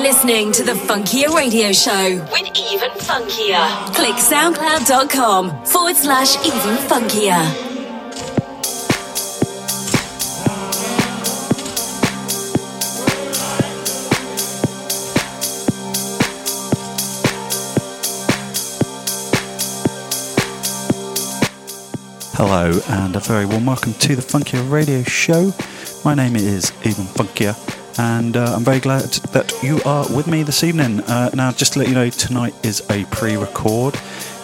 listening to the Funkier Radio Show with Even Funkier. Click soundcloud.com forward slash even funkier. Hello, and a very warm welcome to the Funkier Radio Show. My name is Even Funkier, and uh, I'm very glad that you are with me this evening. Uh, now, just to let you know, tonight is a pre record.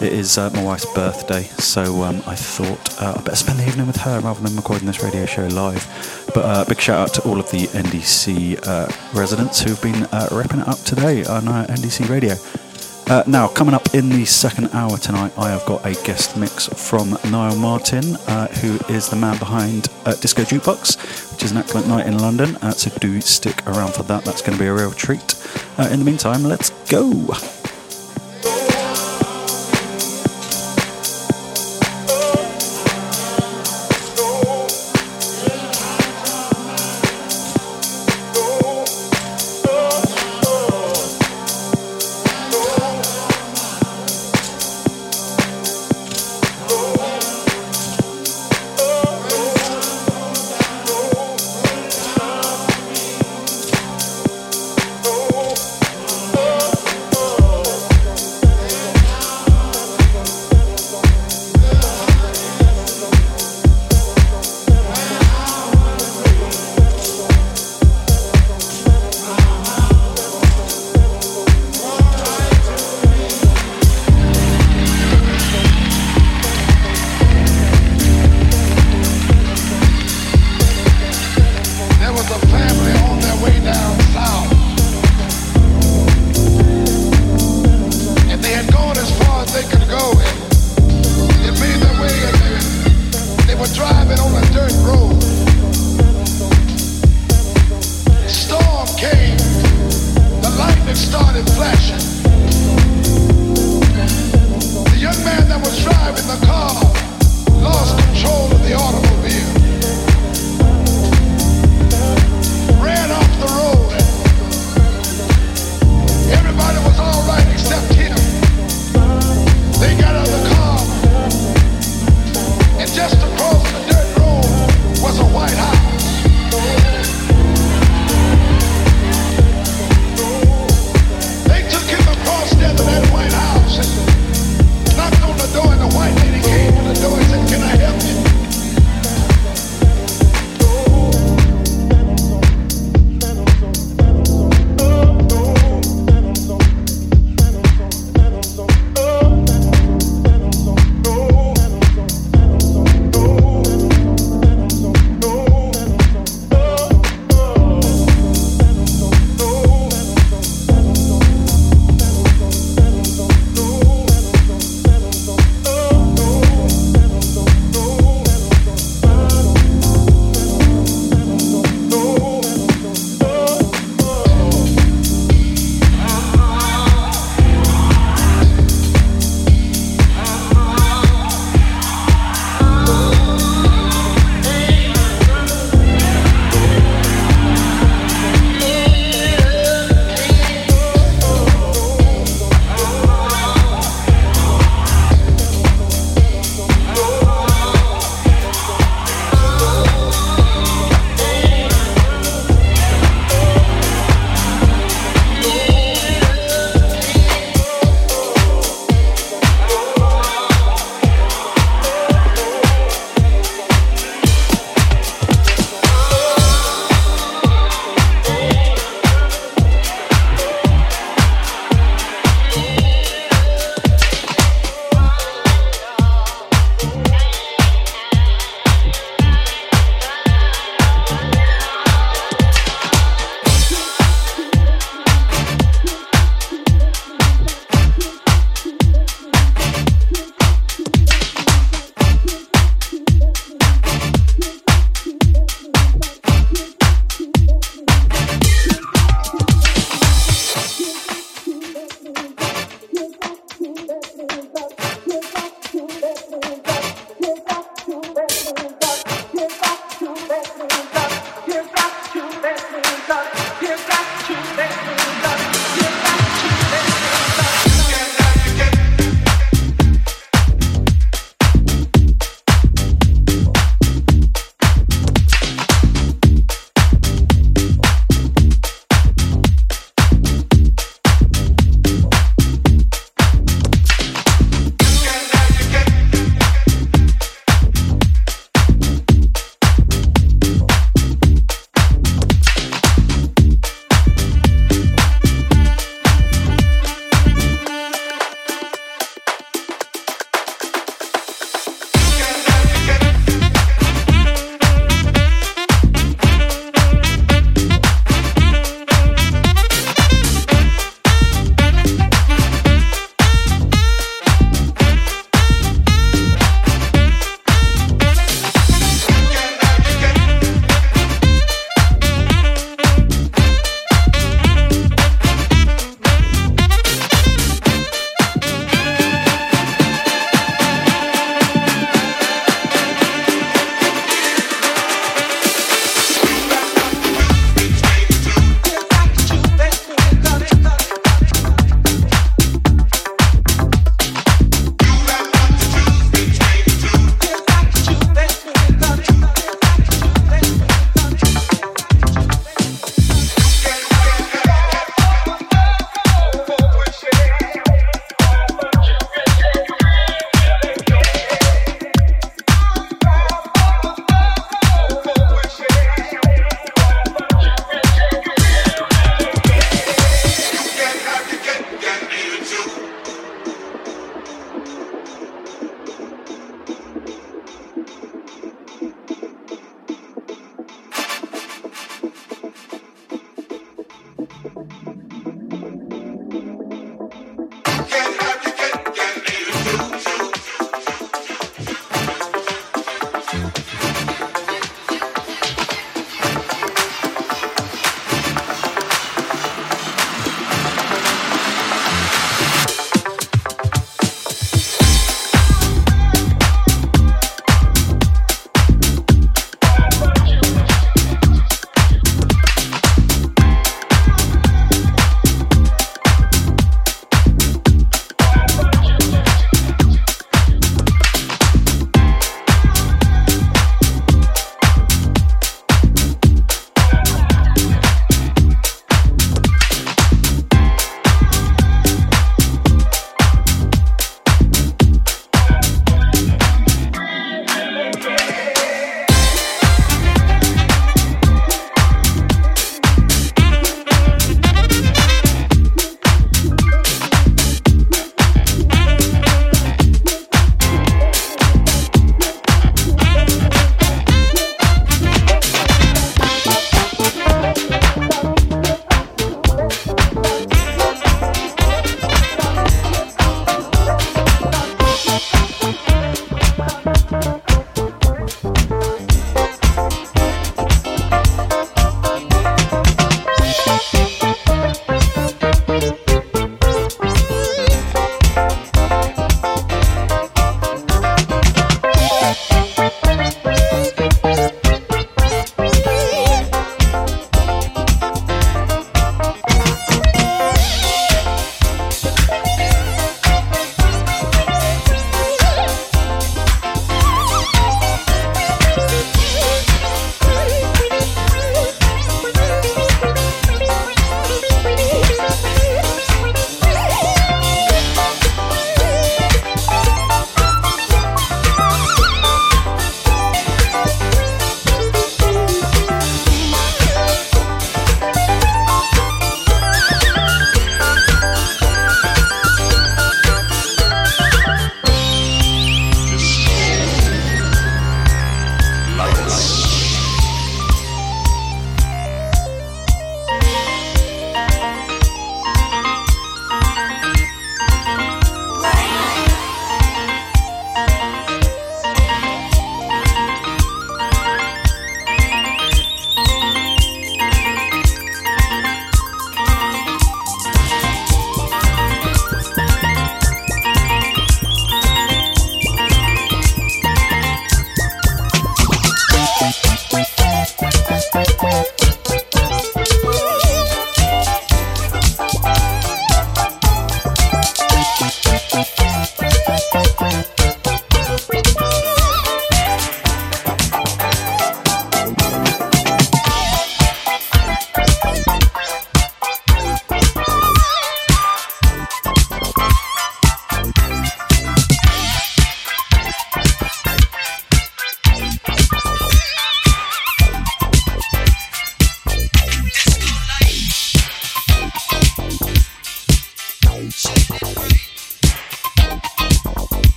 It is uh, my wife's birthday, so um, I thought uh, I better spend the evening with her rather than recording this radio show live. But uh, big shout out to all of the NDC uh, residents who've been uh, it up today on NDC Radio. Uh, now, coming up in the second hour tonight, I have got a guest mix from Niall Martin, uh, who is the man behind uh, Disco Jukebox, which is an excellent night in London. Uh, so do stick around for that. That's going to be a real treat. Uh, in the meantime, let's go.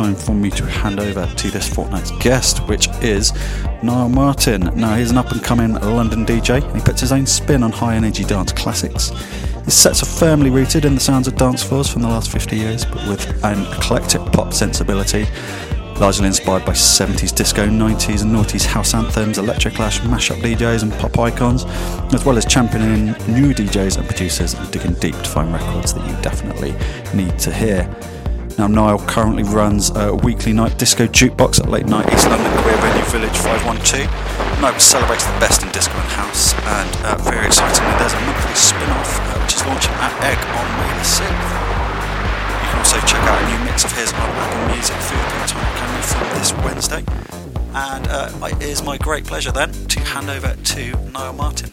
Time for me to hand over to this fortnight's guest, which is Niall Martin. Now, he's an up and coming London DJ, and he puts his own spin on high energy dance classics. His sets are firmly rooted in the sounds of dance floors from the last 50 years, but with an eclectic pop sensibility largely inspired by 70s disco, 90s and noughties house anthems, electroclash, mashup DJs and pop icons, as well as championing new DJs and producers and digging deep to find records that you definitely need to hear. Now, Niall currently runs a weekly night disco jukebox at Late Night East London Queer Venue Village 512. Niall celebrates the best in disco and house, and uh, very excitingly, there's a monthly spin off uh, which is launching at Egg on May the 6th. You can also check out a new mix of his on Apple Music through the Time Academy from this Wednesday. And uh, it is my great pleasure then to hand over to Niall Martin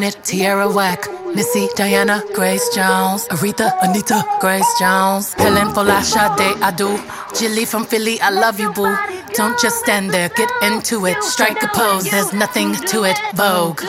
Janet, Tierra Whack, Missy, Diana, Grace Jones, Aretha, Anita, Grace Jones, Helen Folasha, Day do, Jilly from Philly, I love you, boo. Don't just stand there, get into it, strike a pose, there's nothing to it, Vogue.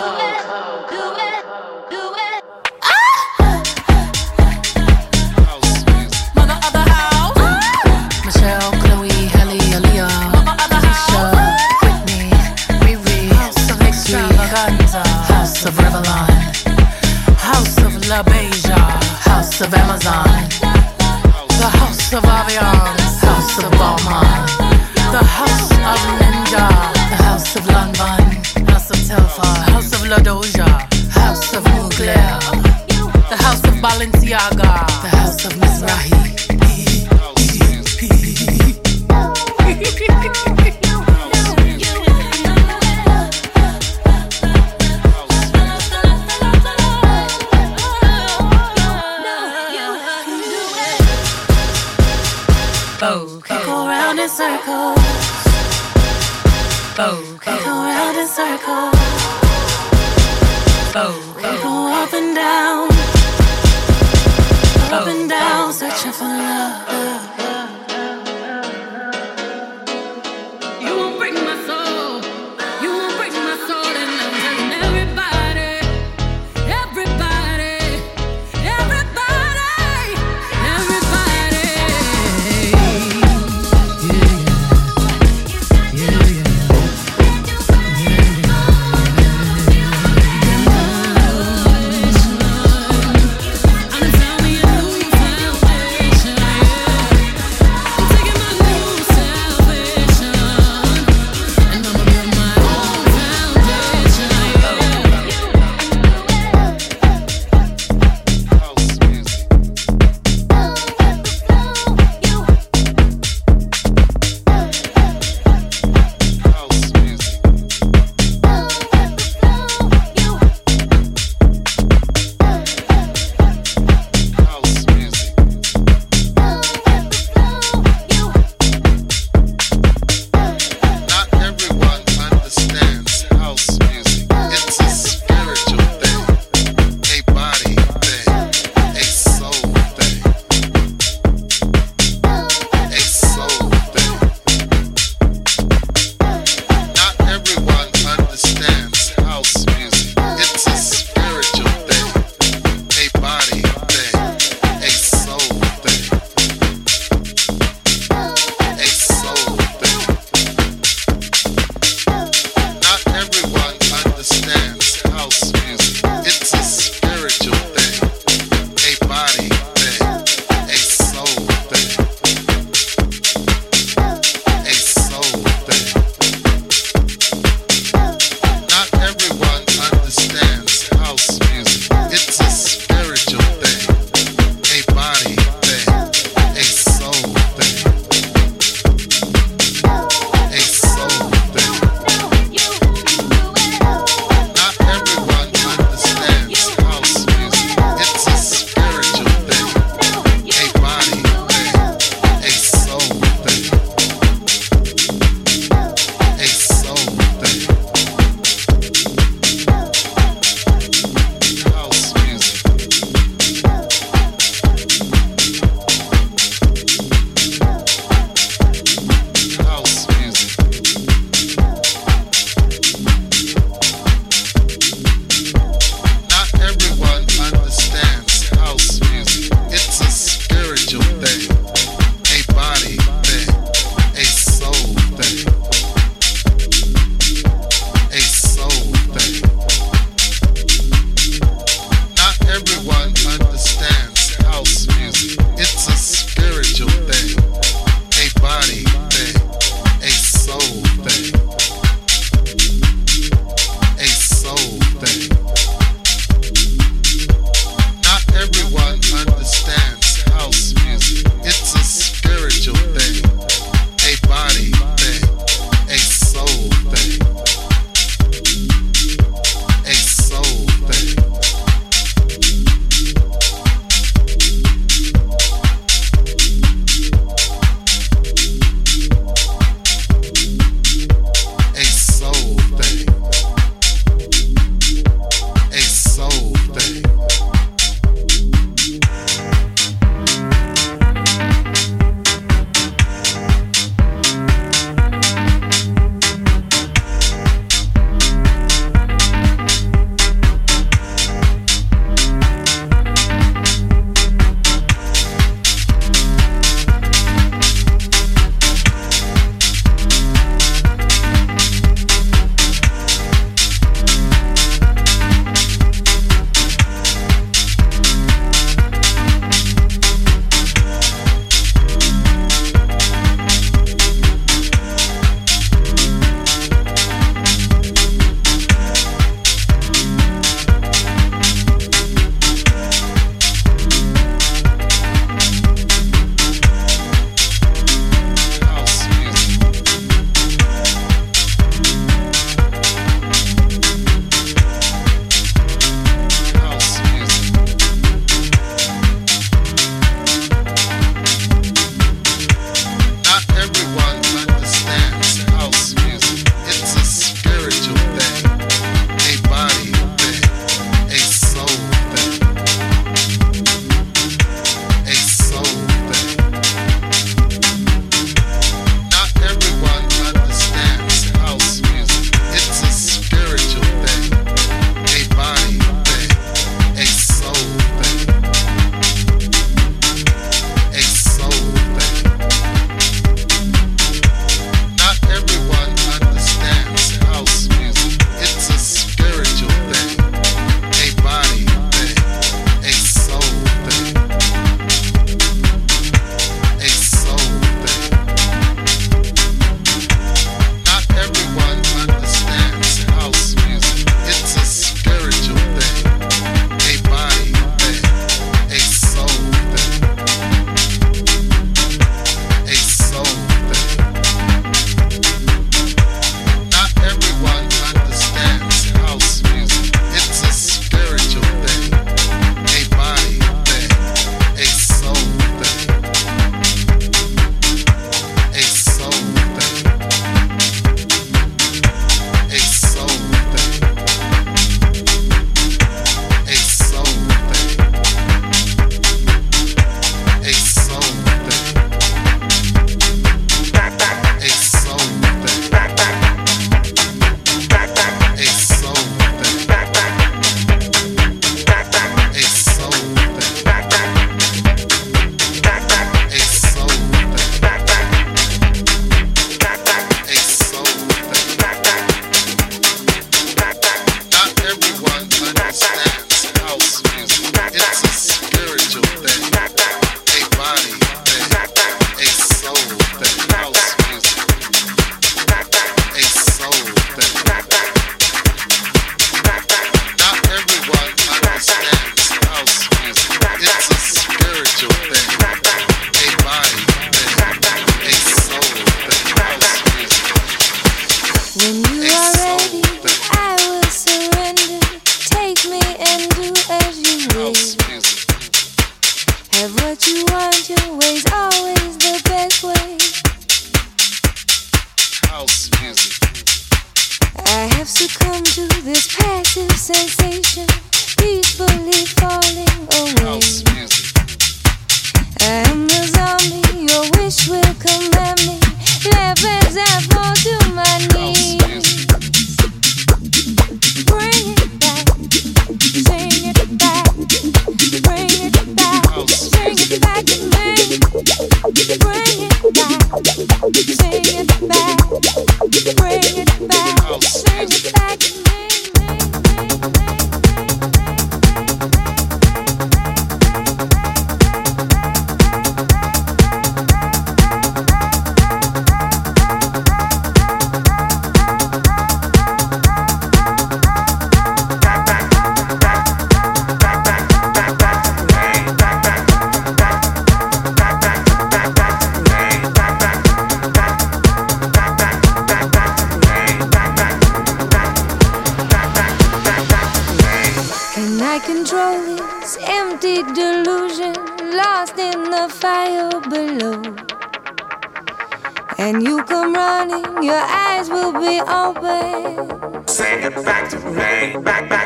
open. Say it back to me, back, back.